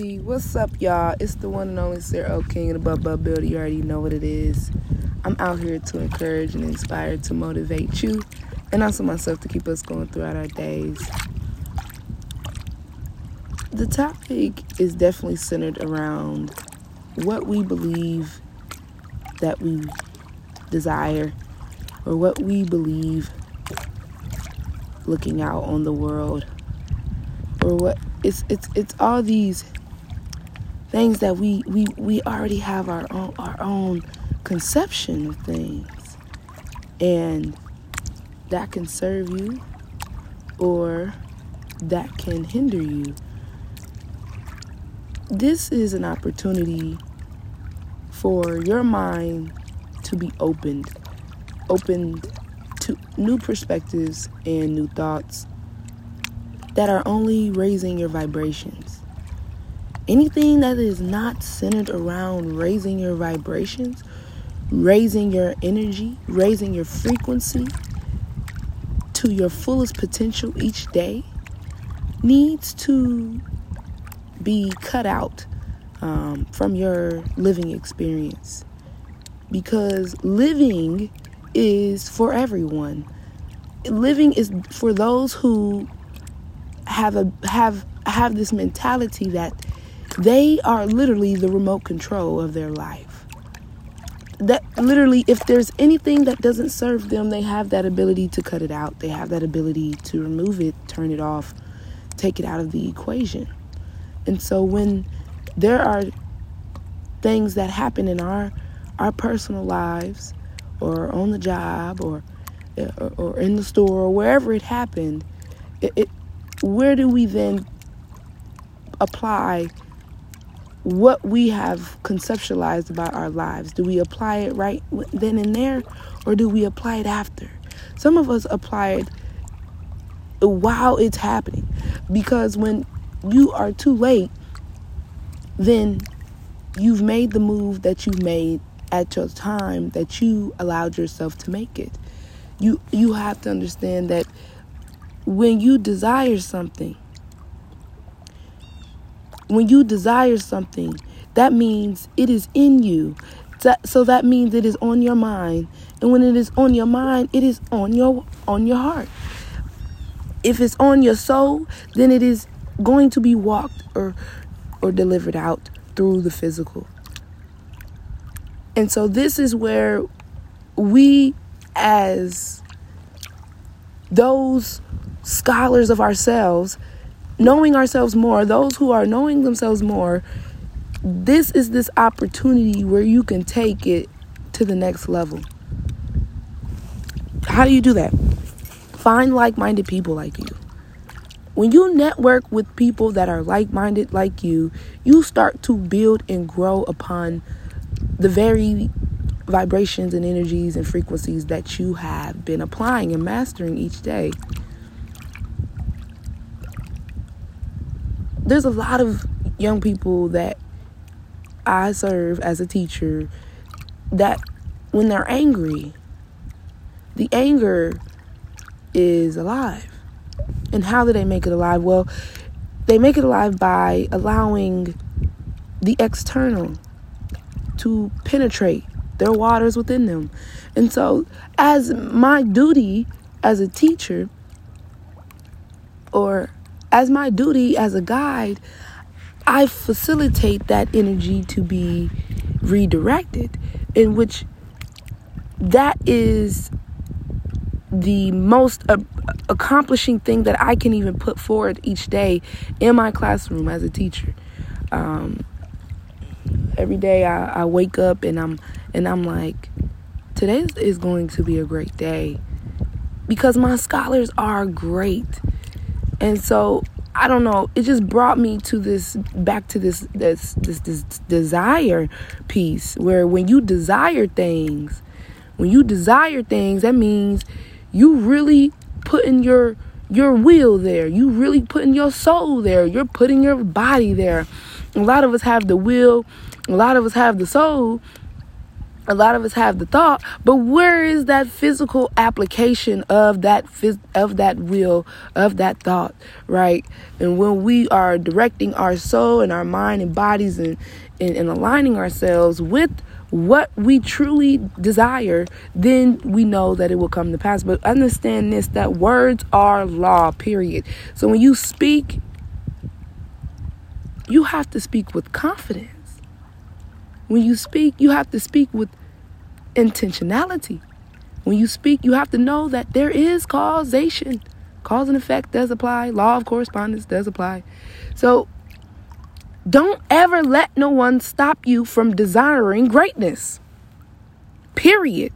What's up, y'all? It's the one and only Sarah O. King and the Bub Bub Builder. You already know what it is. I'm out here to encourage and inspire, to motivate you, and also myself to keep us going throughout our days. The topic is definitely centered around what we believe that we desire, or what we believe looking out on the world, or what it's it's it's all these things that we we we already have our own our own conception of things and that can serve you or that can hinder you this is an opportunity for your mind to be opened opened to new perspectives and new thoughts that are only raising your vibrations. Anything that is not centered around raising your vibrations, raising your energy, raising your frequency to your fullest potential each day needs to be cut out um, from your living experience. Because living is for everyone. Living is for those who have a have have this mentality that they are literally the remote control of their life. That literally if there's anything that doesn't serve them, they have that ability to cut it out. They have that ability to remove it, turn it off, take it out of the equation. And so when there are things that happen in our our personal lives or on the job or or, or in the store or wherever it happened, it, it where do we then apply what we have conceptualized about our lives? Do we apply it right then and there, or do we apply it after? Some of us apply it while it's happening because when you are too late, then you've made the move that you made at your time that you allowed yourself to make it. You you have to understand that when you desire something, when you desire something, that means it is in you. So that means it is on your mind. And when it is on your mind, it is on your on your heart. If it's on your soul, then it is going to be walked or or delivered out through the physical. And so this is where we as those scholars of ourselves, knowing ourselves more, those who are knowing themselves more, this is this opportunity where you can take it to the next level. How do you do that? Find like minded people like you. When you network with people that are like minded like you, you start to build and grow upon the very vibrations and energies and frequencies that you have been applying and mastering each day. There's a lot of young people that I serve as a teacher that when they're angry, the anger is alive. And how do they make it alive? Well, they make it alive by allowing the external to penetrate their waters within them. And so, as my duty as a teacher, or as my duty as a guide, I facilitate that energy to be redirected, in which that is the most uh, accomplishing thing that I can even put forward each day in my classroom as a teacher. Um, every day I, I wake up and I'm and I'm like, today is going to be a great day because my scholars are great. And so I don't know, it just brought me to this back to this this this, this desire piece where when you desire things, when you desire things, that means you really putting your your will there. You really putting your soul there. You're putting your body there. A lot of us have the will, a lot of us have the soul, a lot of us have the thought, but where is that physical application of that of that will of that thought, right? And when we are directing our soul and our mind and bodies and and, and aligning ourselves with what we truly desire, then we know that it will come to pass. But understand this that words are law, period. So when you speak, you have to speak with confidence. When you speak, you have to speak with intentionality. When you speak, you have to know that there is causation. Cause and effect does apply. Law of correspondence does apply. So don't ever let no one stop you from desiring greatness. Period.